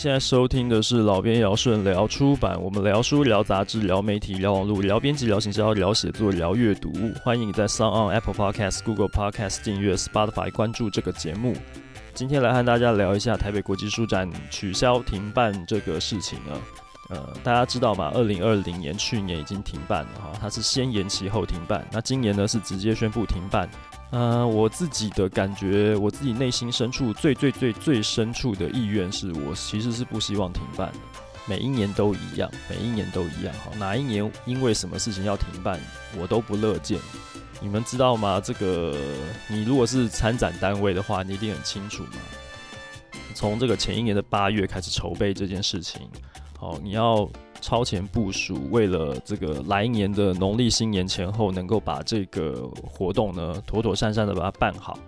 现在收听的是老编姚顺聊出版，我们聊书、聊杂志、聊媒体、聊网络、聊编辑、聊行销、聊写作、聊阅读。欢迎你在 SoundOn、Apple Podcast、Google Podcast 订阅 Spotify 关注这个节目。今天来和大家聊一下台北国际书展取消停办这个事情呢。呃，大家知道吗？二零二零年去年已经停办了哈，它是先延期后停办。那今年呢是直接宣布停办。呃，我自己的感觉，我自己内心深处最最最最深处的意愿是，我其实是不希望停办的。每一年都一样，每一年都一样。好，哪一年因为什么事情要停办，我都不乐见。你们知道吗？这个，你如果是参展单位的话，你一定很清楚嘛。从这个前一年的八月开始筹备这件事情，好，你要。超前部署，为了这个来年的农历新年前后能够把这个活动呢妥妥善善的把它办好，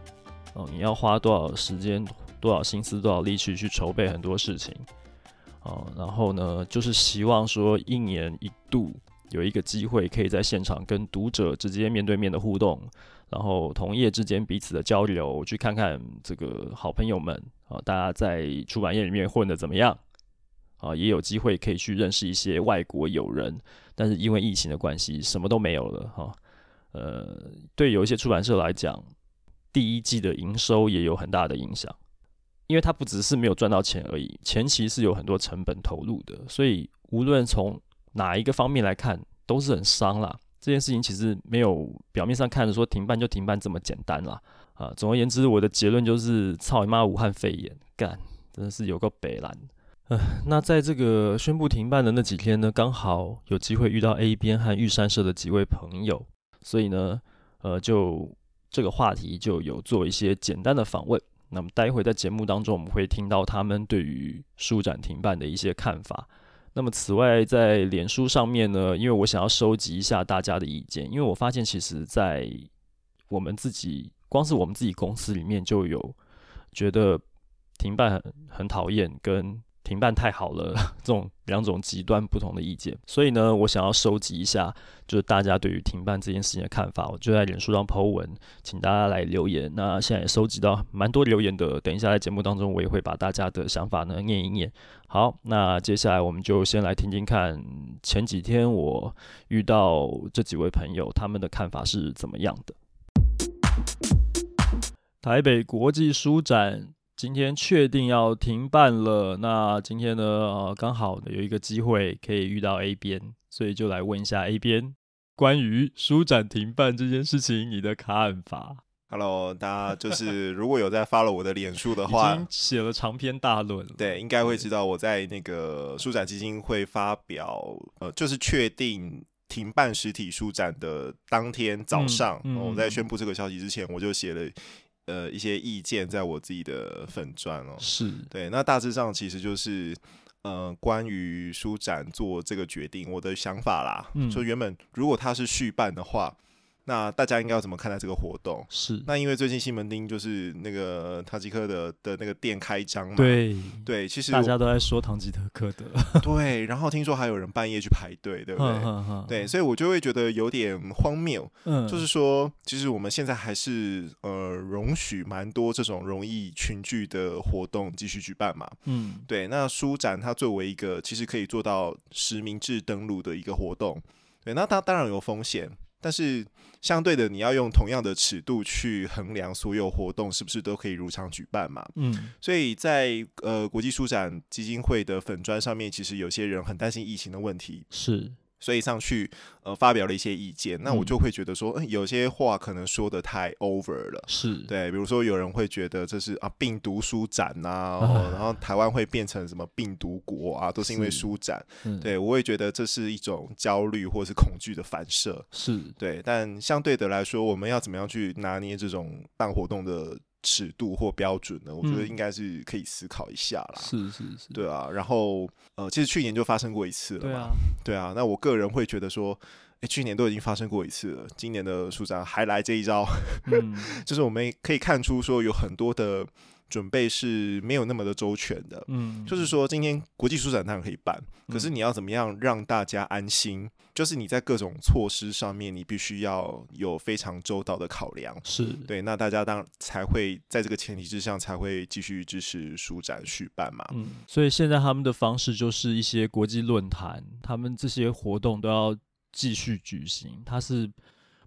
哦，你要花多少时间、多少心思、多少力气去筹备很多事情，哦，然后呢，就是希望说一年一度有一个机会可以在现场跟读者直接面对面的互动，然后同业之间彼此的交流，去看看这个好朋友们啊，大家在出版业里面混得怎么样。啊，也有机会可以去认识一些外国友人，但是因为疫情的关系，什么都没有了哈。呃，对有一些出版社来讲，第一季的营收也有很大的影响，因为它不只是没有赚到钱而已，前期是有很多成本投入的，所以无论从哪一个方面来看，都是很伤啦。这件事情其实没有表面上看着说停办就停办这么简单啦。啊，总而言之，我的结论就是：操你妈，武汉肺炎，干，真的是有个北蓝。那在这个宣布停办的那几天呢，刚好有机会遇到 A 编和玉山社的几位朋友，所以呢，呃，就这个话题就有做一些简单的访问。那么待会在节目当中，我们会听到他们对于书展停办的一些看法。那么此外，在脸书上面呢，因为我想要收集一下大家的意见，因为我发现其实，在我们自己，光是我们自己公司里面就有觉得停办很很讨厌跟。停办太好了，这种两种极端不同的意见，所以呢，我想要收集一下，就是大家对于停办这件事情的看法，我就在脸书上 po 文，请大家来留言。那现在也收集到蛮多留言的，等一下在节目当中，我也会把大家的想法呢念一念。好，那接下来我们就先来听听看前几天我遇到这几位朋友他们的看法是怎么样的。台北国际书展。今天确定要停办了，那今天呢，呃，刚好有一个机会可以遇到 A 编，所以就来问一下 A 编关于书展停办这件事情你的看法。Hello，大家就是如果有在 follow 我的脸书的话，已经写了长篇大论，对，应该会知道我在那个书展基金会发表，呃，就是确定停办实体书展的当天早上，嗯嗯，我在宣布这个消息之前，我就写了。呃，一些意见在我自己的粉钻哦，是。对，那大致上其实就是呃，关于书展做这个决定，我的想法啦，嗯，说原本如果他是续办的话。那大家应该要怎么看待这个活动？是那因为最近西门町就是那个唐吉诃德的那个店开张嘛，对对，其实大家都在说唐吉诃德，对，然后听说还有人半夜去排队，对不对？对，所以我就会觉得有点荒谬，嗯，就是说，其实我们现在还是呃容许蛮多这种容易群聚的活动继续举办嘛，嗯，对。那书展它作为一个其实可以做到实名制登录的一个活动，对，那它当然有风险。但是相对的，你要用同样的尺度去衡量所有活动是不是都可以如常举办嘛？嗯，所以在呃国际书展基金会的粉砖上面，其实有些人很担心疫情的问题。是。所以上去呃发表了一些意见，那我就会觉得说，嗯，有些话可能说的太 over 了，是。对，比如说有人会觉得这是啊病毒书展呐、啊哦，然后台湾会变成什么病毒国啊，都是因为书展，对，我会觉得这是一种焦虑或是恐惧的反射，是。对，但相对的来说，我们要怎么样去拿捏这种办活动的尺度或标准呢？我觉得应该是可以思考一下啦。是是是，对啊。然后呃，其实去年就发生过一次了嘛。对啊，对啊。那我个人会觉得说，哎，去年都已经发生过一次了，今年的署长还来这一招，嗯、就是我们可以看出说有很多的准备是没有那么的周全的。嗯，就是说今天国际书展当然可以办，可是你要怎么样让大家安心？就是你在各种措施上面，你必须要有非常周到的考量。是对，那大家当然才会在这个前提之上，才会继续支持书展续办嘛。嗯，所以现在他们的方式就是一些国际论坛，他们这些活动都要继续举行。他是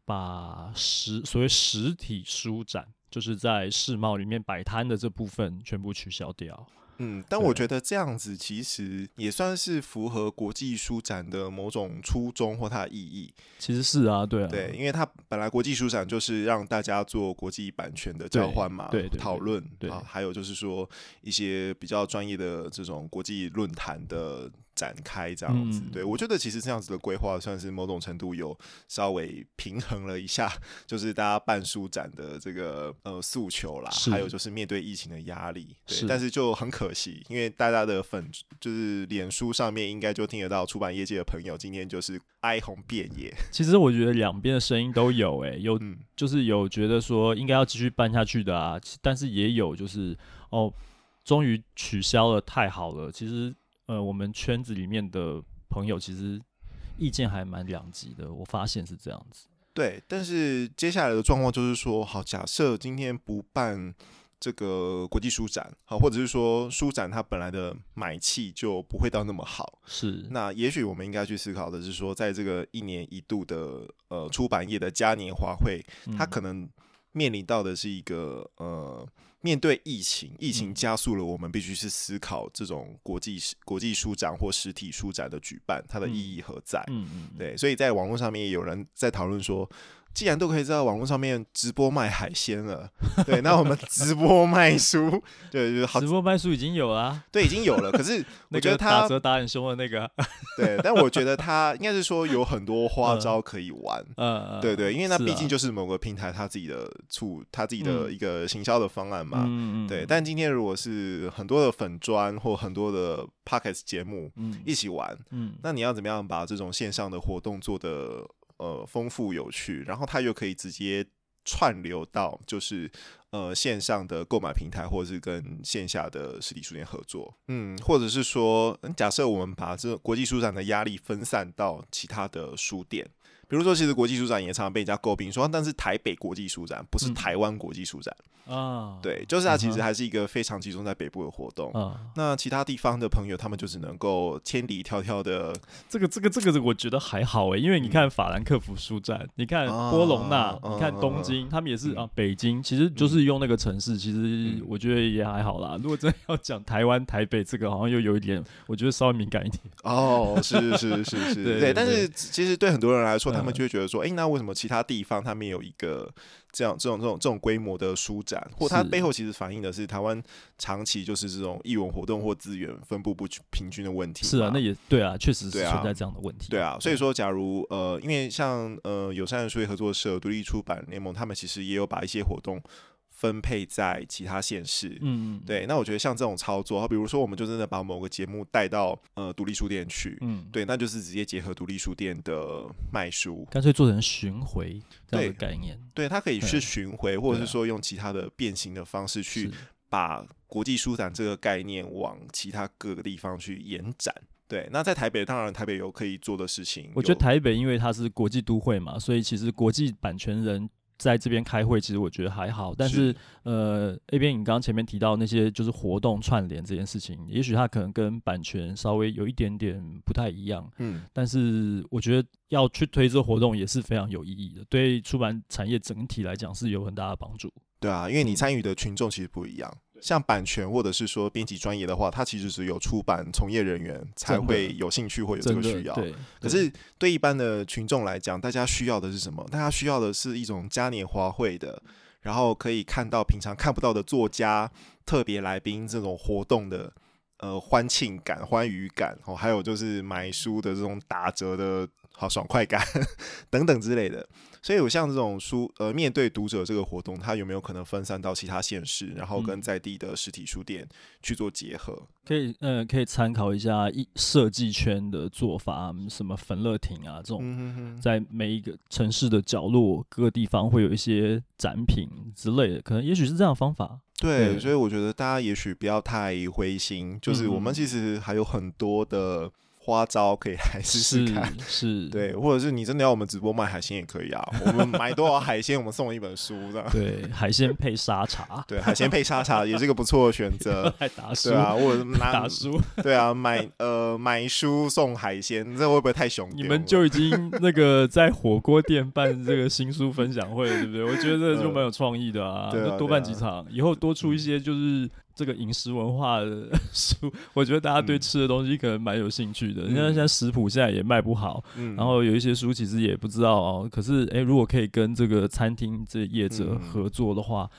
把实所谓实体书展，就是在世贸里面摆摊的这部分全部取消掉。嗯，但我觉得这样子其实也算是符合国际书展的某种初衷或它的意义。其实是啊，对啊，对，因为它本来国际书展就是让大家做国际版权的交换嘛，对，讨论啊，还有就是说一些比较专业的这种国际论坛的。展开这样子，嗯、对，我觉得其实这样子的规划算是某种程度有稍微平衡了一下，就是大家办书展的这个呃诉求啦，还有就是面对疫情的压力，对，是但是就很可惜，因为大家的粉就是脸书上面应该就听得到出版业界的朋友今天就是哀鸿遍野。其实我觉得两边的声音都有、欸，诶，有就是有觉得说应该要继续办下去的啊，但是也有就是哦，终于取消了，太好了，其实。呃，我们圈子里面的朋友其实意见还蛮两极的，我发现是这样子。对，但是接下来的状况就是说，好，假设今天不办这个国际书展，好，或者是说书展它本来的买气就不会到那么好，是。那也许我们应该去思考的是说，在这个一年一度的呃出版业的嘉年华会，它可能面临到的是一个呃。面对疫情，疫情加速了，我们必须是思考这种国际国际书展或实体书展的举办，它的意义何在？嗯嗯，对，所以在网络上面也有人在讨论说。既然都可以在网络上面直播卖海鲜了，对，那我们直播卖书，对，就是好，直播卖书已经有了，啊，对，已经有了。可是我觉得他打折打很凶的那个，对，但我觉得他应该是说有很多花招可以玩，嗯，对对，因为那毕竟就是某个平台他自己的处，他自己的一个行销的方案嘛，嗯，对。但今天如果是很多的粉砖或很多的 Podcast 节目，嗯，一起玩，嗯，那你要怎么样把这种线上的活动做得？呃，丰富有趣，然后它又可以直接串流到就是呃线上的购买平台，或者是跟线下的实体书店合作，嗯，或者是说，假设我们把这国际书展的压力分散到其他的书店。比如说，其实国际书展也常常被人家诟病，说但是台北国际书展不是台湾国际书展啊。对，就是它其实还是一个非常集中在北部的活动。那其他地方的朋友，他们就只能够千里迢迢的。这个、这个、这个，我觉得还好诶，因为你看法兰克福书展，你看波隆纳，你看东京，他们也是啊。北京其实就是用那个城市，其实我觉得也还好啦。如果真的要讲台湾台北这个，好像又有一点，我觉得稍微敏感一点。哦，是是是是，对。但是其实对很多人来说，他们就会觉得说，哎、欸，那为什么其他地方他们有一个这样这种这种这种规模的书展？或它背后其实反映的是台湾长期就是这种艺文活动或资源分布不平均的问题。是啊，那也对啊，确实是存在这样的问题。对啊，所以说，假如呃，因为像呃友善的书业合作社、独立出版联盟，他们其实也有把一些活动。分配在其他县市，嗯，对，那我觉得像这种操作，比如说我们就真的把某个节目带到呃独立书店去，嗯，对，那就是直接结合独立书店的卖书，干脆做成巡回这样的概念，对，对，它可以是巡回，或者是说用其他的变形的方式去把国际书展这个概念往其他各个地方去延展，对，那在台北当然台北有可以做的事情，我觉得台北因为它是国际都会嘛，所以其实国际版权人。在这边开会，其实我觉得还好，但是，是呃，A 边，你刚刚前面提到那些就是活动串联这件事情，也许它可能跟版权稍微有一点点不太一样，嗯，但是我觉得要去推这个活动也是非常有意义的，对出版产业整体来讲是有很大的帮助。对啊，因为你参与的群众其实不一样。像版权或者是说编辑专业的话，它其实只有出版从业人员才会有兴趣或有这个需要。对，可是对一般的群众来讲，大家需要的是什么？大家需要的是一种嘉年华会的，然后可以看到平常看不到的作家、特别来宾这种活动的呃欢庆感、欢愉感哦，还有就是买书的这种打折的好爽快感 等等之类的。所以有像这种书呃面对读者这个活动，它有没有可能分散到其他县市，然后跟在地的实体书店去做结合？嗯、可以呃可以参考一下一设计圈的做法，什么焚乐亭啊这种，在每一个城市的角落各个地方会有一些展品之类的，可能也许是这样的方法。对，对，所以我觉得大家也许不要太灰心，就是我们其实还有很多的。花招可以来试试看，是，是对，或者是你真的要我们直播卖海鲜也可以啊。我们买多少海鲜，我们送一本书这样。对，海鲜配沙茶，对，海鲜配沙茶也是一个不错的选择。打书，对啊，或者拿 打书，对啊，买呃买书送海鲜，这会不会太凶？你们就已经那个在火锅店办这个新书分享会，对不对？我觉得这就蛮有创意的啊。对啊，多办几场，以后多出一些就是。这个饮食文化的书，我觉得大家对吃的东西可能蛮有兴趣的。你看、嗯，现在食谱现在也卖不好，嗯、然后有一些书其实也不知道哦。可是，诶，如果可以跟这个餐厅这业者合作的话，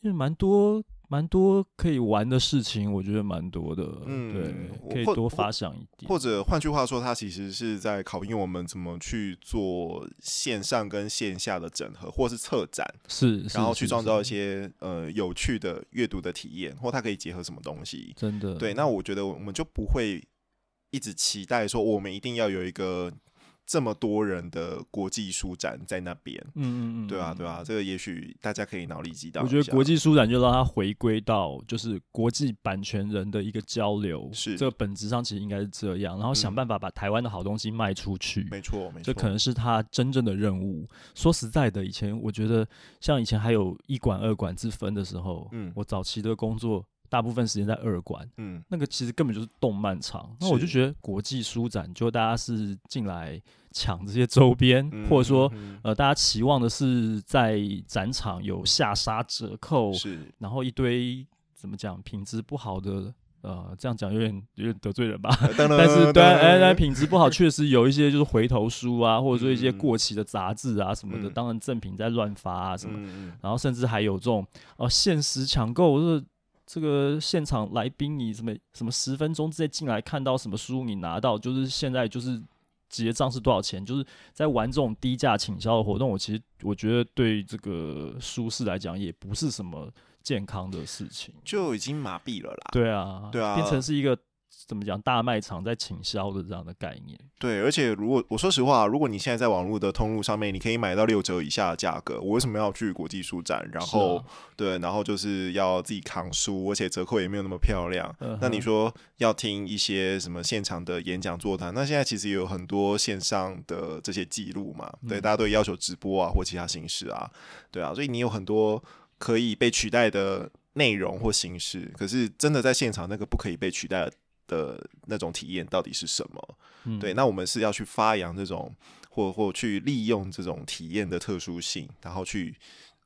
因为蛮多。蛮多可以玩的事情，我觉得蛮多的，嗯，对，可以多发想一点。或者换句话说，它其实是在考验我们怎么去做线上跟线下的整合，或是策展，是，然后去创造一些呃有趣的阅读的体验，或它可以结合什么东西？真的，对。那我觉得我们就不会一直期待说我们一定要有一个。这么多人的国际书展在那边，嗯嗯嗯，对啊对啊，这个也许大家可以脑力激荡。我觉得国际书展就让它回归到就是国际版权人的一个交流，是这个本质上其实应该是这样，然后想办法把台湾的好东西卖出去，没错没错，这可能是他真正的任务。说实在的，以前我觉得像以前还有一馆二馆之分的时候，嗯，我早期的工作。大部分时间在二馆，嗯，那个其实根本就是动漫场。那我就觉得国际书展，就大家是进来抢这些周边，嗯、或者说，嗯、呃，大家期望的是在展场有下杀折扣，是，然后一堆怎么讲品质不好的，呃，这样讲有点有点得罪人吧。但是对，哎，但品质不好，确实有一些就是回头书啊，或者说一些过期的杂志啊什么的，嗯、当然赠品在乱发啊什么，嗯、然后甚至还有这种哦、呃、限时抢购，就是。这个现场来宾，你什么什么十分钟之内进来看到什么书，你拿到就是现在就是结账是多少钱，就是在玩这种低价倾销的活动。我其实我觉得对这个书市来讲也不是什么健康的事情，就已经麻痹了啦。对啊，对啊，变成是一个。怎么讲？大卖场在倾销的这样的概念。对，而且如果我说实话，如果你现在在网络的通路上面，你可以买到六折以下的价格，我为什么要去国际书展？然后，啊、对，然后就是要自己扛书，而且折扣也没有那么漂亮。嗯、那你说要听一些什么现场的演讲座谈？那现在其实也有很多线上的这些记录嘛。对，大家都要求直播啊，或其他形式啊。对啊，所以你有很多可以被取代的内容或形式。可是真的在现场那个不可以被取代的。的那种体验到底是什么？嗯、对，那我们是要去发扬这种，或或去利用这种体验的特殊性，然后去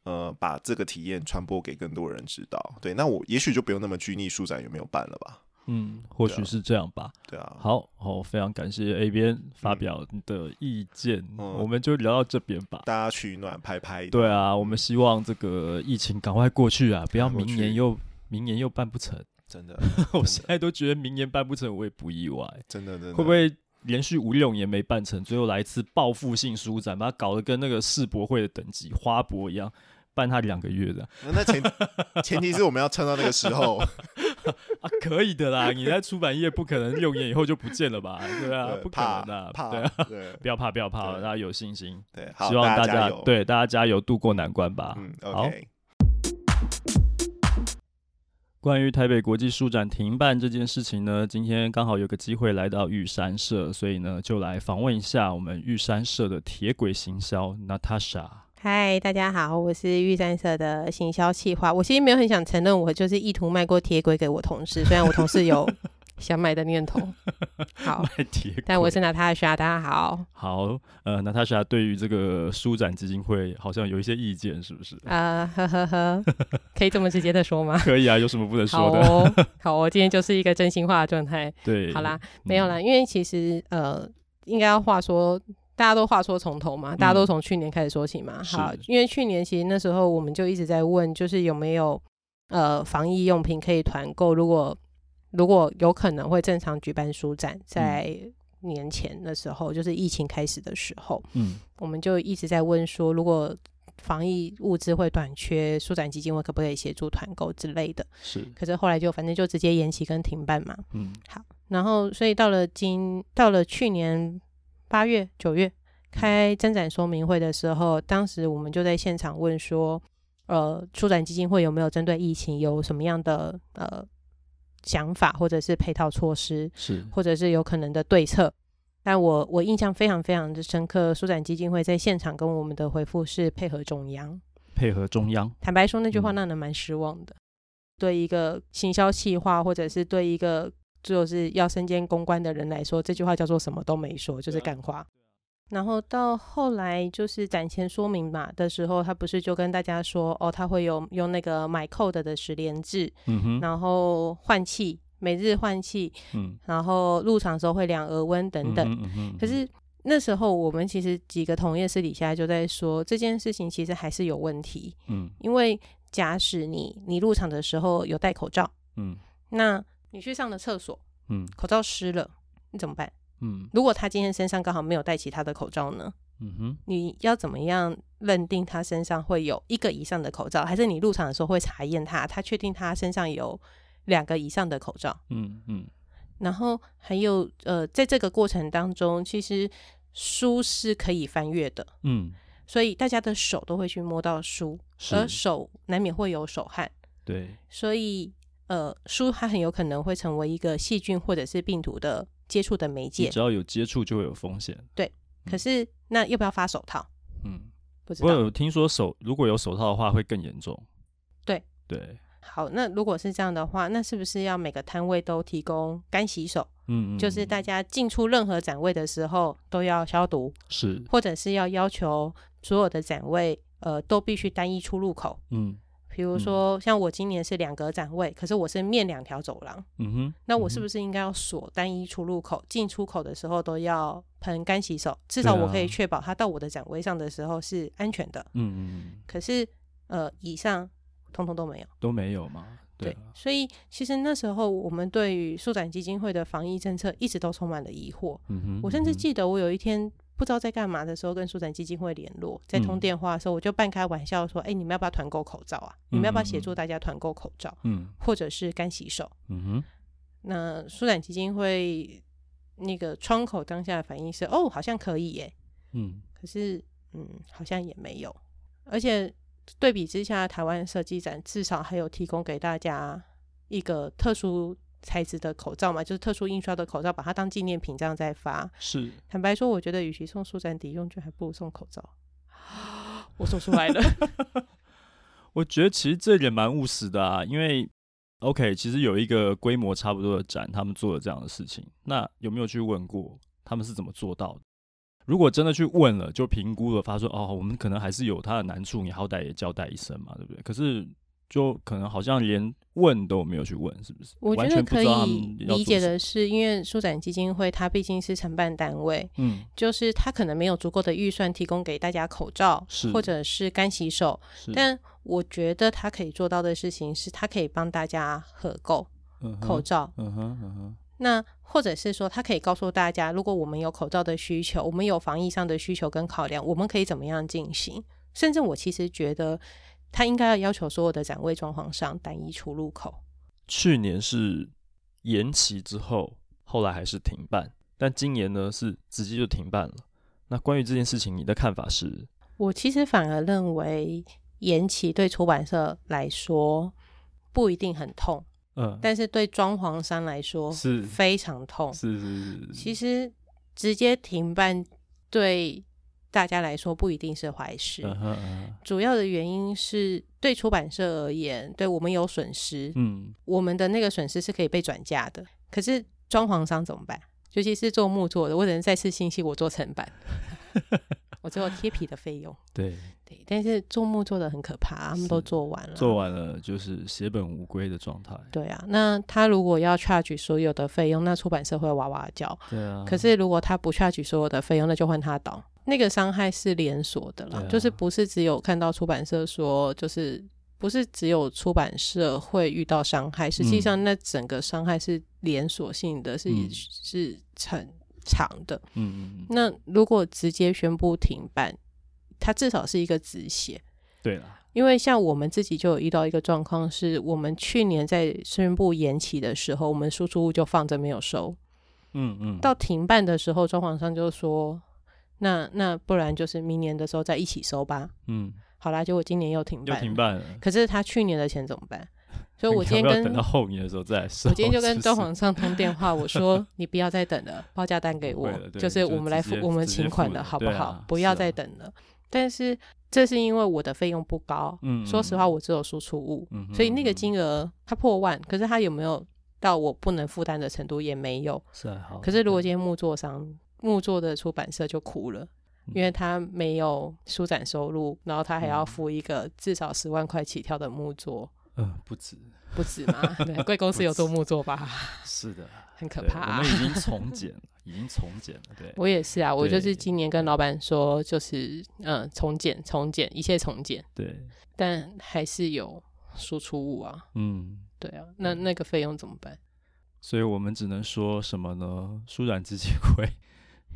呃把这个体验传播给更多人知道。对，那我也许就不用那么拘泥书展有没有办了吧？嗯，或许是这样吧。对啊，好，好，非常感谢 A 边发表的意见，嗯、我们就聊到这边吧。大家取暖拍拍。对啊，我们希望这个疫情赶快过去啊，不要明年又明年又办不成。真的，我现在都觉得明年办不成，我也不意外。真的，真的，会不会连续五六年没办成，最后来一次报复性舒展，把它搞得跟那个世博会的等级花博一样，办它两个月的？那前 前提是我们要撑到那个时候啊，可以的啦。你在出版业不可能六年以后就不见了吧？对啊，不可能的，怕，对啊，不要怕，不要怕，大家有信心。对，希望大家对大家加油，度过难关吧。嗯，好。关于台北国际书展停办这件事情呢，今天刚好有个机会来到玉山社，所以呢就来访问一下我们玉山社的铁轨行销 Natasha。嗨，大家好，我是玉山社的行销企划。我其实没有很想承认，我就是意图卖过铁轨给我同事，虽然我同事有。想买的念头，好，但我是娜塔莎，大家好，好，呃，娜塔莎对于这个书展基金会好像有一些意见，是不是？啊、呃，呵呵呵，可以这么直接的说吗？可以啊，有什么不能说的？好哦，好，我今天就是一个真心话的状态。对，好啦，没有啦，嗯、因为其实呃，应该要话说，大家都话说从头嘛，大家都从去年开始说起嘛。嗯、好，因为去年其实那时候我们就一直在问，就是有没有呃防疫用品可以团购，如果如果有可能会正常举办书展，在年前的时候，就是疫情开始的时候，嗯，我们就一直在问说，如果防疫物资会短缺，书展基金会可不可以协助团购之类的？是。可是后来就反正就直接延期跟停办嘛。嗯，好。然后所以到了今到了去年八月九月开增展说明会的时候，当时我们就在现场问说，呃，书展基金会有没有针对疫情有什么样的呃想法，或者是配套措施，是，或者是有可能的对策？但我我印象非常非常的深刻，舒展基金会在现场跟我们的回复是配合中央，配合中央。坦白说，那句话让人蛮失望的。嗯、对一个行销企划，或者是对一个就是要身兼公关的人来说，这句话叫做什么都没说，就是干话。啊、然后到后来就是展前说明嘛的时候，他不是就跟大家说，哦，他会有用那个买 code 的十连制，嗯哼，然后换气。每日换气，嗯，然后入场的时候会量额温等等。嗯嗯嗯、可是那时候我们其实几个同业私底下就在说这件事情其实还是有问题，嗯，因为假使你你入场的时候有戴口罩，嗯，那你去上了厕所，嗯，口罩湿了，你怎么办？嗯，如果他今天身上刚好没有戴其他的口罩呢？嗯哼，你要怎么样认定他身上会有一个以上的口罩？还是你入场的时候会查验他，他确定他身上有？两个以上的口罩，嗯嗯，然后还有呃，在这个过程当中，其实书是可以翻阅的，嗯，所以大家的手都会去摸到书，而手难免会有手汗，对，所以呃，书它很有可能会成为一个细菌或者是病毒的接触的媒介，只要有接触就会有风险，对。可是那要不要发手套？嗯，不知道。我有听说手如果有手套的话会更严重，对对。好，那如果是这样的话，那是不是要每个摊位都提供干洗手？嗯，嗯，就是大家进出任何展位的时候都要消毒，是，或者是要要求所有的展位，呃，都必须单一出入口。嗯，比如说像我今年是两格展位，可是我是面两条走廊。嗯哼，那我是不是应该要锁单一出入口？进出口的时候都要喷干洗手，至少我可以确保它到我的展位上的时候是安全的。嗯嗯，可是呃，以上。通通都没有，都没有吗？对，对，所以其实那时候我们对于速展基金会的防疫政策一直都充满了疑惑。嗯哼，我甚至记得我有一天不知道在干嘛的时候，跟书展基金会联络，在通电话的时候，我就半开玩笑说：“哎、你们要不要团购口罩啊？你们要不要协助大家团购口罩？嗯，或者是干洗手？嗯哼，那书展基金会那个窗口当下的反应是：哦，好像可以耶。嗯，可是嗯，好像也没有，而且。对比之下，台湾设计展至少还有提供给大家一个特殊材质的口罩嘛，就是特殊印刷的口罩，把它当纪念品这样再发。是，坦白说，我觉得与其送书展抵用券，还不如送口罩。我说出来了。我觉得其实这点蛮务实的啊，因为 OK，其实有一个规模差不多的展，他们做了这样的事情，那有没有去问过他们是怎么做到的？如果真的去问了，就评估了，发说哦，我们可能还是有它的难处，你好歹也交代一声嘛，对不对？可是就可能好像连问都没有去问，是不是？我觉得可以理解的是，因为书展基金会它毕竟是承办单位，嗯，就是它可能没有足够的预算提供给大家口罩，是或者是干洗手，但我觉得它可以做到的事情是，它可以帮大家合购口罩，嗯哼，嗯哼。那或者是说，他可以告诉大家，如果我们有口罩的需求，我们有防疫上的需求跟考量，我们可以怎么样进行？甚至我其实觉得，他应该要要求所有的展位装潢上单一出入口。去年是延期之后，后来还是停办，但今年呢是直接就停办了。那关于这件事情，你的看法是？我其实反而认为延期对出版社来说不一定很痛。嗯，但是对装潢商来说是非常痛。是是是，是。其实直接停办对大家来说不一定是坏事。主要的原因是对出版社而言，对我们有损失。嗯。我们的那个损失是可以被转嫁的。可是装潢商怎么办？尤其是做木做的，我只能再次信息我做成本。我只有贴皮的费用。对。对，但是做木做的很可怕，他们都做完了，做完了就是血本无归的状态。对啊，那他如果要 charge 所有的费用，那出版社会哇哇叫。对啊，可是如果他不 charge 所有的费用，那就换他倒。那个伤害是连锁的啦，啊、就是不是只有看到出版社说，就是不是只有出版社会遇到伤害，实际上那整个伤害是连锁性的，是、嗯、是很长的。嗯嗯。那如果直接宣布停办，它至少是一个止血。对了。因为像我们自己就有遇到一个状况，是我们去年在宣布延期的时候，我们输出物就放着没有收。嗯嗯。到停办的时候，装潢商就说：“那那不然就是明年的时候再一起收吧。”嗯。好啦，结果今年又停办，又停办了。可是他去年的钱怎么办？所以我今天跟等到后年的时候再 收。我今天就跟装潢上通电话，我说：“你不要再等了，报价单给我，就是我们来付，我们请款的好不好？不要再等了。”但是。这是因为我的费用不高，嗯，说实话，我只有输出物，嗯，所以那个金额它破万，可是它有没有到我不能负担的程度也没有，是好。可是如果今天木作商、木作的出版社就哭了，因为他没有书展收入，然后他还要付一个至少十万块起跳的木作，嗯，不止，不止嘛，对，贵公司有做木作吧？是的。很可怕，我们已经从 简了，已经从简了。对，我也是啊，我就是今年跟老板说，就是嗯，从简，从简，一切从简。对，但还是有输出物啊。嗯，对啊，那那个费用怎么办？所以我们只能说什么呢？舒展自己会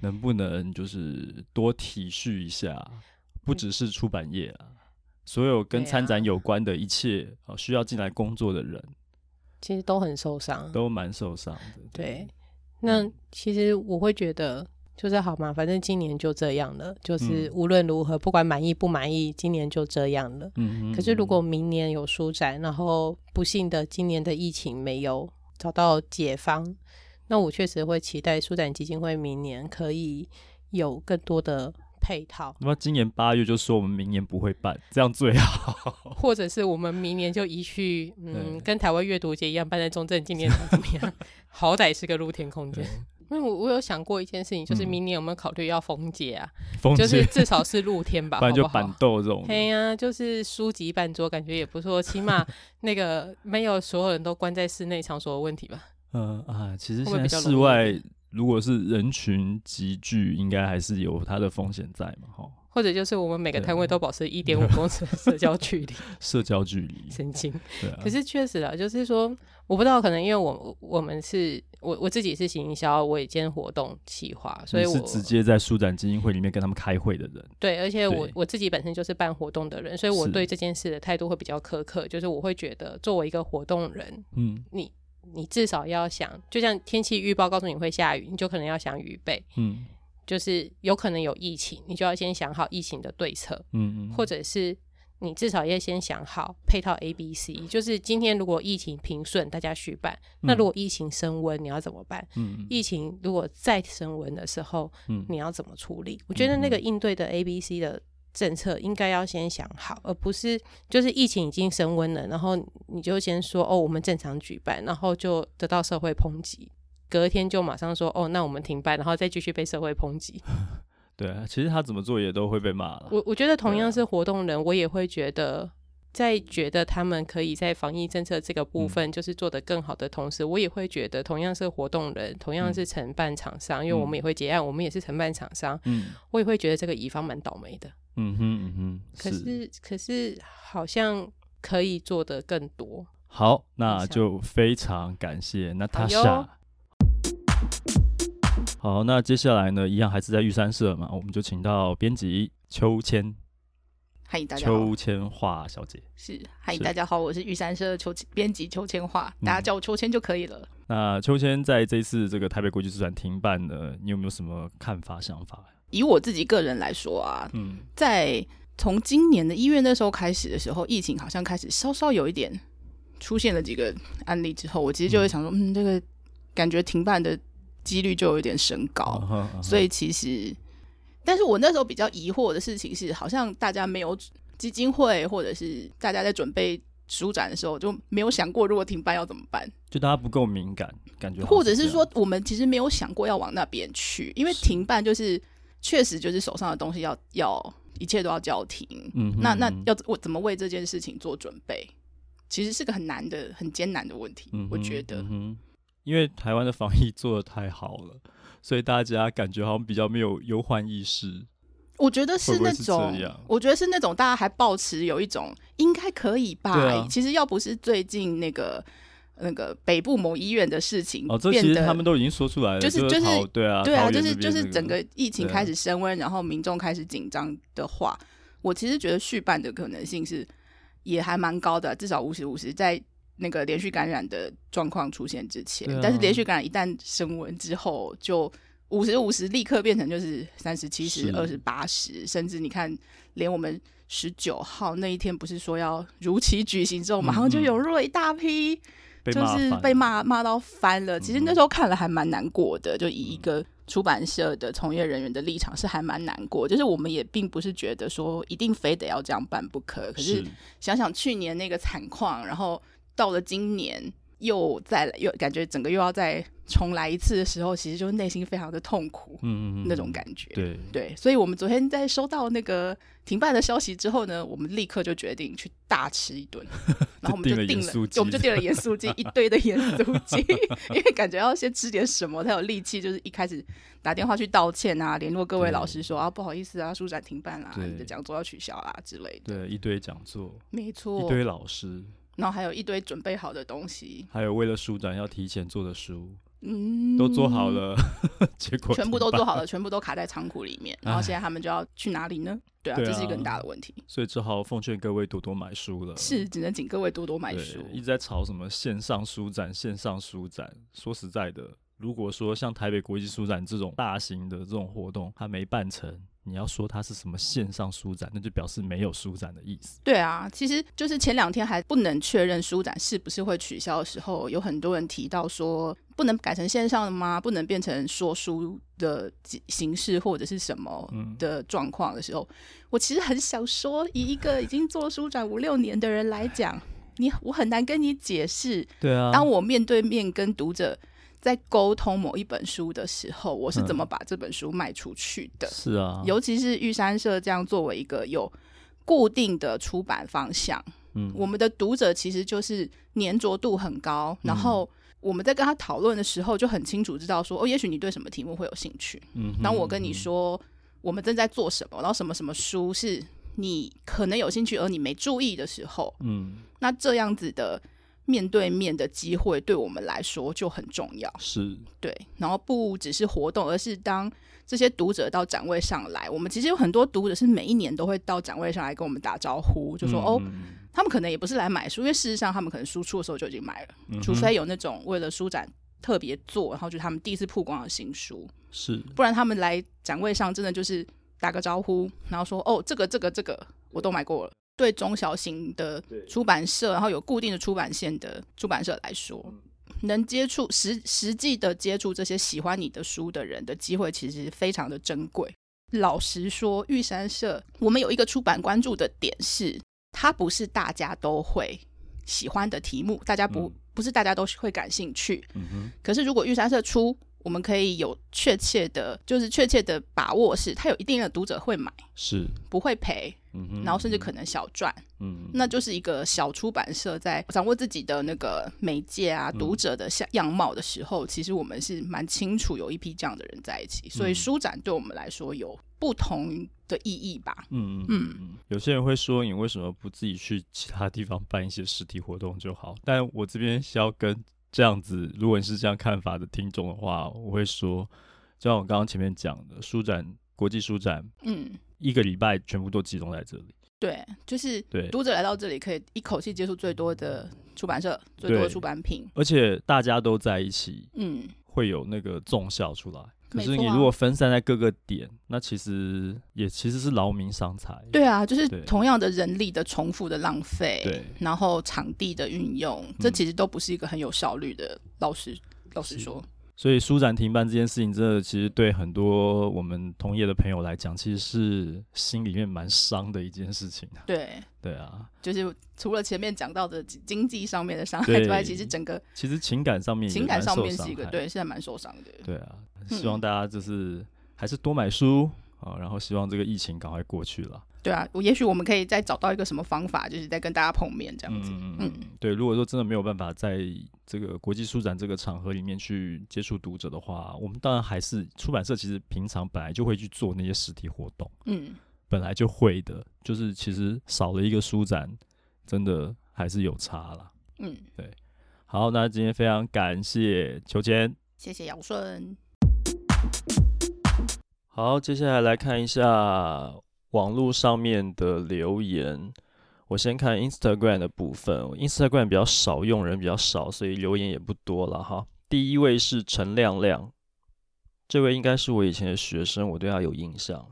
能不能就是多体恤一下？不只是出版业啊，所有跟参展有关的一切啊，需要进来工作的人。其实都很受伤，都蛮受伤的。对，那其实我会觉得，就是好嘛，反正今年就这样了，就是无论如何，不管满意不满意，今年就这样了。嗯，可是如果明年有书展，然后不幸的今年的疫情没有找到解方，那我确实会期待舒展基金会明年可以有更多的。配套，那么今年八月就说我们明年不会办，这样最好。或者是我们明年就移去，嗯，跟台湾阅读节一样办在中正纪念堂怎么样？好歹是个露天空间。因为我我有想过一件事情，就是明年有没有考虑要封街啊？封街就是至少是露天吧，不然就板豆这种。对呀，就是书籍办桌，感觉也不错，起码那个没有所有人都关在室内场所的问题吧。嗯啊，其实现在室外。如果是人群集聚，应该还是有它的风险在嘛，哈。或者就是我们每个摊位都保持一点五公尺的社交距离，社交距离，神经。对啊。可是确实啊，就是说，我不知道，可能因为我我们是我我自己是行销，我也兼活动企划，所以我是直接在书展基金会里面跟他们开会的人。对，而且我我自己本身就是办活动的人，所以我对这件事的态度会比较苛刻，就是我会觉得作为一个活动人，嗯，你。你至少要想，就像天气预报告诉你会下雨，你就可能要想预备。嗯，就是有可能有疫情，你就要先想好疫情的对策。嗯嗯，或者是你至少要先想好配套 A、B、C。就是今天如果疫情平顺，大家续办；那如果疫情升温，你要怎么办？嗯，疫情如果再升温的时候，嗯，你要怎么处理？我觉得那个应对的 A、B、C 的。政策应该要先想好，而不是就是疫情已经升温了，然后你就先说哦，我们正常举办，然后就得到社会抨击，隔天就马上说哦，那我们停办，然后再继续被社会抨击。对啊，其实他怎么做也都会被骂了。我我觉得同样是活动人，我也会觉得，在觉得他们可以在防疫政策这个部分就是做得更好的同时，嗯、我也会觉得同样是活动人，同样是承办厂商，嗯、因为我们也会结案，我们也是承办厂商，嗯，我也会觉得这个乙方蛮倒霉的。嗯哼嗯哼，可是，可是好像可以做得更多。好，那就非常感谢娜塔莎。好，那接下来呢，一样还是在玉山社嘛，我们就请到编辑秋千。嗨，大家好。秋千画小姐。是，嗨，大家好，我是玉山社秋编辑秋千画，大家叫我秋千就可以了。嗯、那秋千在这次这个台北国际书展停办呢，你有没有什么看法想法？以我自己个人来说啊，嗯，在从今年的一月那时候开始的时候，疫情好像开始稍稍有一点出现了几个案例之后，我其实就会想说，嗯，嗯，这个感觉停办的几率就有一点升高，所以其实，但是我那时候比较疑惑的事情是，好像大家没有基金会，或者是大家在准备书展的时候，就没有想过如果停办要怎么办，就大家不够敏感，感觉，或者是说我们其实没有想过要往那边去，因为停办就是。确实就是手上的东西要要一切都要叫停，嗯哼，那那要我怎么为这件事情做准备？其实是个很难的、很艰难的问题。嗯，我觉得，嗯，因为台湾的防疫做的太好了，所以大家感觉好像比较没有忧患意识。我觉得是那种，我觉得是那种大家还抱持有一种应该可以吧？啊、其实要不是最近那个。那个北部某医院的事情。哦，这其实他们都已经说出来了，就是就是对啊，对啊，就是就是整个疫情开始升温，然后民众开始紧张的话，我其实觉得续办的可能性是也还蛮高的，至少五十五十，在那个连续感染的状况出现之前，但是连续感染一旦升温之后，就五十五十立刻变成就是三十七十二十八十，甚至你看，连我们。十九号那一天不是说要如期举行之后，马上就涌入了一大批，就是被骂骂到翻了。其实那时候看了还蛮难过的，就以一个出版社的从业人员的立场是还蛮难过。就是我们也并不是觉得说一定非得要这样办不可，可是想想去年那个惨况，然后到了今年。又再来，又感觉整个又要再重来一次的时候，其实就内心非常的痛苦，嗯嗯，那种感觉，对。对，所以我们昨天在收到那个停办的消息之后呢，我们立刻就决定去大吃一顿，然后我们就订了，我们就订了盐酥鸡，一堆的盐酥鸡，因为感觉要先吃点什么才有力气，就是一开始打电话去道歉啊，联络各位老师说啊，不好意思啊，书展停办啦，你的讲座要取消啦之类的，对，一堆讲座，没错，一堆老师。然后还有一堆准备好的东西，还有为了书展要提前做的书，嗯，都做好了，结果全部都做好了，全部都卡在仓库里面。然后现在他们就要去哪里呢？对啊，对啊，这是一个很大的问题。所以只好奉劝各位多多买书了。是，只能请各位多多买书。一直在吵什么线上书展，线上书展。说实在的，如果说像台北国际书展这种大型的这种活动，它没办成。你要说它是什么线上书展，那就表示没有书展的意思。对啊，其实就是前两天还不能确认书展是不是会取消的时候，有很多人提到说不能改成线上的吗？不能变成说书的形式或者是什么的状况的时候，嗯、我其实很想说，以一个已经做书展五六年的人来讲，你我很难跟你解释。对啊，当我面对面跟读者。在沟通某一本书的时候，我是怎么把这本书卖出去的？嗯、是啊，尤其是玉山社这样作为一个有固定的出版方向，嗯，我们的读者其实就是粘着度很高，嗯、然后我们在跟他讨论的时候就很清楚知道说，哦，也许你对什么题目会有兴趣，嗯，当我跟你说我们正在做什么，然后什么什么书是你可能有兴趣而你没注意的时候，嗯，那这样子的。面对面的机会对我们来说就很重要，是。对。然后不只是活动，而是当这些读者到展位上来，我们其实有很多读者是每一年都会到展位上来跟我们打招呼，就说、嗯、哦，他们可能也不是来买书，因为事实上他们可能输出的时候就已经买了，嗯、除非有那种为了书展特别做，然后就他们第一次曝光的新书，是，不然他们来展位上真的就是打个招呼，然后说哦，这个这个这个我都买过了。对中小型的出版社，然后有固定的出版线的出版社来说，能接触实实际的接触这些喜欢你的书的人的机会，其实非常的珍贵。老实说，玉山社我们有一个出版关注的点是，它不是大家都会喜欢的题目，大家不、嗯、不是大家都会感兴趣。可是如果玉山社出，我们可以有确切的，就是确切的把握，是它有一定的读者会买，是不会赔，嗯哼，然后甚至可能小赚，嗯哼，那就是一个小出版社在掌握自己的那个媒介啊、读者的像样貌的时候，嗯、其实我们是蛮清楚有一批这样的人在一起，所以书展对我们来说有不同的意义吧，嗯嗯嗯。有些人会说，你为什么不自己去其他地方办一些实体活动就好？但我这边需要跟。这样子，如果你是这样看法的听众的话，我会说，就像我刚刚前面讲的，书展、国际书展，嗯，一个礼拜全部都集中在这里。对，就是对。读者来到这里，可以一口气接触最多的出版社、最多的出版品，而且大家都在一起，嗯，会有那个重效出来。可是你如果分散在各个点，啊、那其实也其实是劳民伤财。对啊，就是同样的人力的重复的浪费，对，然后场地的运用，这其实都不是一个很有效率的。老实老实说。所以书展停办这件事情，真的其实对很多我们同业的朋友来讲，其实是心里面蛮伤的一件事情。对，对啊，就是除了前面讲到的经济上面的伤害之外，其实整个其实情感上面，情感上面是一个对，现在蛮受伤的。对啊，希望大家就是还是多买书啊，然后希望这个疫情赶快过去了。对啊，我也许我们可以再找到一个什么方法，就是再跟大家碰面这样子。嗯，嗯对。如果说真的没有办法在这个国际书展这个场合里面去接触读者的话，我们当然还是出版社，其实平常本来就会去做那些实体活动。嗯，本来就会的，就是其实少了一个书展，真的还是有差啦。嗯，对。好，那今天非常感谢秋千，谢谢姚顺。好，接下来来看一下网络上面的留言。我先看 Instagram 的部分，Instagram 比较少用，人比较少，所以留言也不多了哈。第一位是陈亮亮，这位应该是我以前的学生，我对他有印象。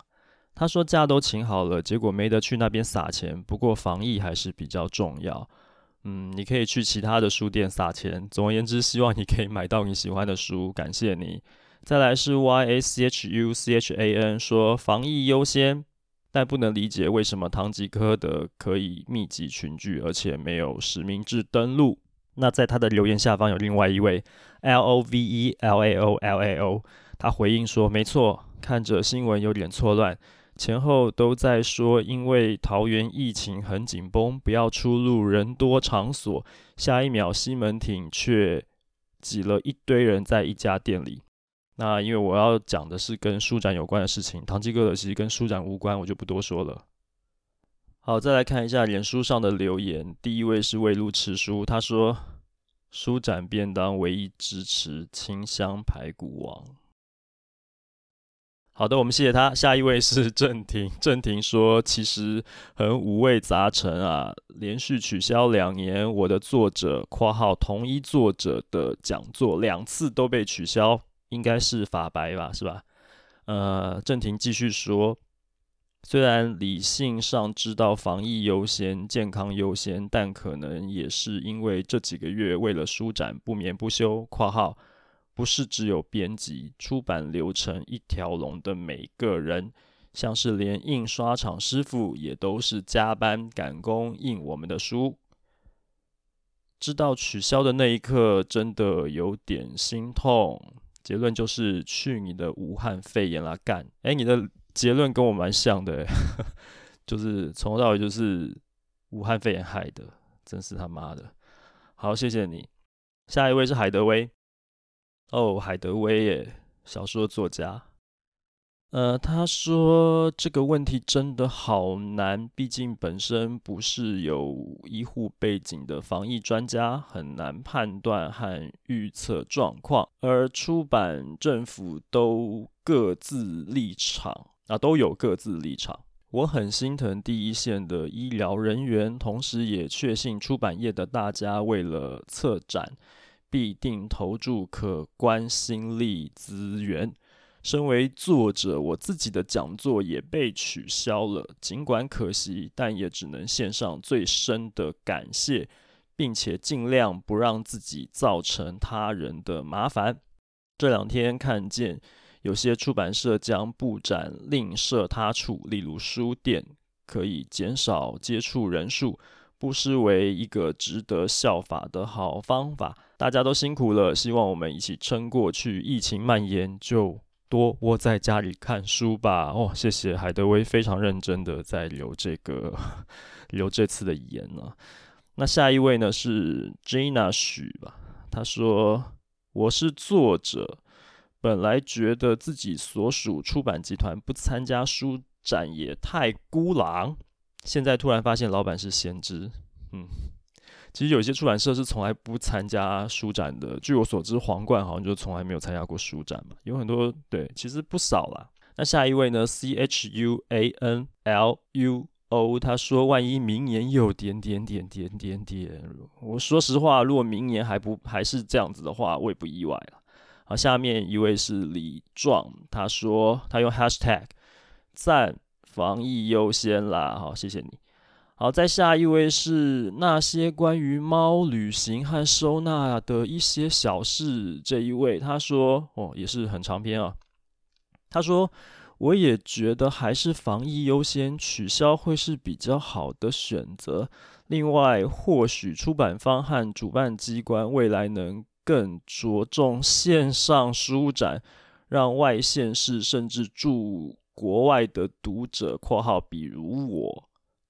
他说假都请好了，结果没得去那边撒钱，不过防疫还是比较重要。嗯，你可以去其他的书店撒钱。总而言之，希望你可以买到你喜欢的书，感谢你。再来是 Y A C H U C H A N 说防疫优先。但不能理解为什么唐吉诃德可以密集群聚，而且没有实名制登录。那在他的留言下方有另外一位 L O V E L A O L A O，他回应说：“没错，看着新闻有点错乱，前后都在说因为桃园疫情很紧绷，不要出入人多场所。下一秒西门町却挤了一堆人在一家店里。”那因为我要讲的是跟书展有关的事情，唐吉诃德其实跟书展无关，我就不多说了。好，再来看一下脸书上的留言，第一位是魏路吃书，他说书展便当唯一支持清香排骨王。好的，我们谢谢他。下一位是郑婷，郑婷说其实很五味杂陈啊，连续取消两年，我的作者（括号同一作者的讲座）两次都被取消。应该是法白吧，是吧？呃，郑婷继续说，虽然理性上知道防疫优先、健康优先，但可能也是因为这几个月为了书展不眠不休（括号不是只有编辑、出版流程一条龙的每个人，像是连印刷厂师傅也都是加班赶工印我们的书）。知道取消的那一刻，真的有点心痛。结论就是去你的武汉肺炎啦干！哎，你的结论跟我蛮像的，就是从头到尾就是武汉肺炎害的，真是他妈的！好，谢谢你。下一位是海德威，哦，海德威耶，小说作家。呃，他说这个问题真的好难，毕竟本身不是有医护背景的防疫专家，很难判断和预测状况。而出版、政府都各自立场啊，都有各自立场。我很心疼第一线的医疗人员，同时也确信出版业的大家为了策展，必定投注可观心力资源。身为作者，我自己的讲座也被取消了，尽管可惜，但也只能献上最深的感谢，并且尽量不让自己造成他人的麻烦。这两天看见有些出版社将布展另设他处，例如书店，可以减少接触人数，不失为一个值得效法的好方法。大家都辛苦了，希望我们一起撑过去，疫情蔓延就。多窝在家里看书吧。哦，谢谢海德威，非常认真的在留这个 留这次的言呢、啊。那下一位呢是 Gina 许吧？他说：“我是作者，本来觉得自己所属出版集团不参加书展也太孤狼，现在突然发现老板是先知。”嗯。其实有些出版社是从来不参加书展的。据我所知，皇冠好像就从来没有参加过书展嘛。有很多对，其实不少啦。那下一位呢？C H U A N L U O，他说：“万一明年又点点点点点点。”我说实话，如果明年还不还是这样子的话，我也不意外了。好，下面一位是李壮，他说他用 Hashtag 赞防疫优先啦。好，谢谢你。好，再下一位是那些关于猫旅行和收纳的一些小事。这一位他说，哦，也是很长篇啊。他说，我也觉得还是防疫优先，取消会是比较好的选择。另外，或许出版方和主办机关未来能更着重线上书展，让外县市甚至住国外的读者（括号比如我）。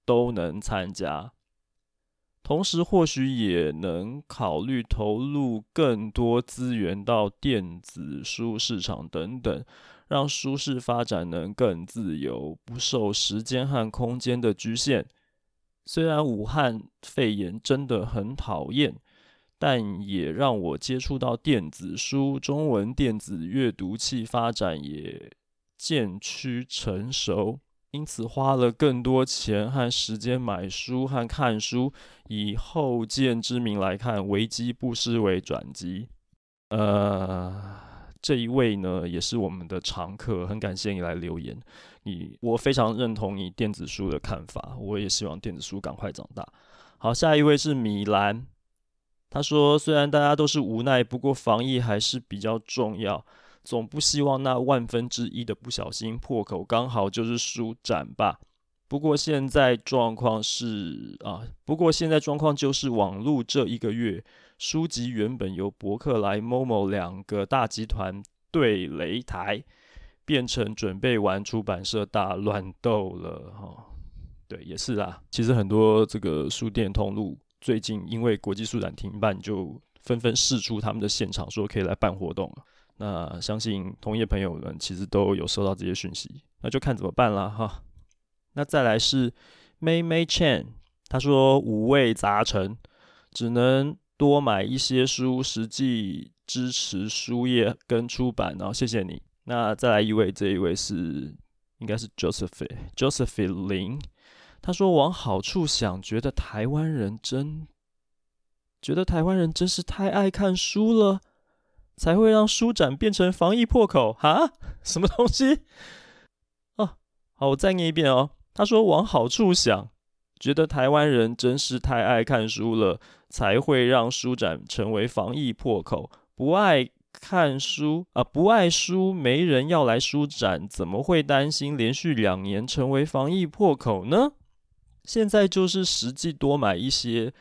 都能参加，同时或许也能考虑投入更多资源到电子书市场等等，让书市发展能更自由，不受时间和空间的局限。虽然武汉肺炎真的很讨厌，但也让我接触到电子书，中文电子阅读器发展也渐趋成熟，因此花了更多钱和时间买书和看书。以后见之明来看，危机不失为转机。呃，这一位呢，也是我们的常客，很感谢你来留言。你我非常认同你电子书的看法，我也希望电子书赶快长大。好，下一位是米兰。他说：“虽然大家都是无奈，不过防疫还是比较重要。总不希望那万分之一的不小心破口刚好就是书展吧？不过现在状况是啊，不过现在状况就是网络这一个月书籍原本由博客来、Momo 两个大集团对擂台，变成准备玩出版社大乱斗了。哈，对，也是啦。其实很多这个书店通路。”最近因为国际书展停办，就纷纷试出他们的现场，说可以来办活动。那相信同业朋友们其实都有收到这些讯息，那就看怎么办啦哈。那再来是 May May Chen，他说五味杂陈，只能多买一些书，实际支持书业跟出版。然后谢谢你。那再来一位，这一位是应该是 Josephine Josephine 林。他说：“往好处想，觉得台湾人真，觉得台湾人真是太爱看书了，才会让书展变成防疫破口哈，什么东西？哦，好，我再念一遍哦。他说：往好处想，觉得台湾人真是太爱看书了，才会让书展成为防疫破口。不爱看书啊，不爱书，没人要来书展，怎么会担心连续两年成为防疫破口呢？”现在就是实际多买一些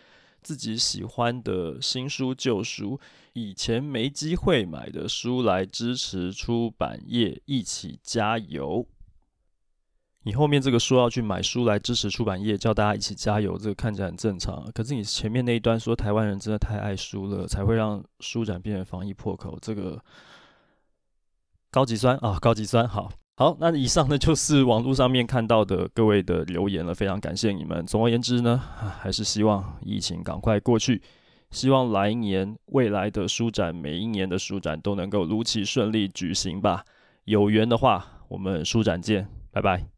自己喜欢的新书、旧书，以前没机会买的书来支持出版业，一起加油。你后面这个说要去买书来支持出版业，叫大家一起加油，这个看起来很正常。可是你前面那一段说台湾人真的太爱书了，才会让书展变成防疫破口，这个高级酸啊，高级酸好。好，那以上呢 就是网络上面看到的各位的留言了，非常感谢你们。总而言之呢，还是希望疫情赶快过去，希望来年未来的书展，每一年的书展都能够如期顺利举行吧。有缘的话，我们书展见，拜拜。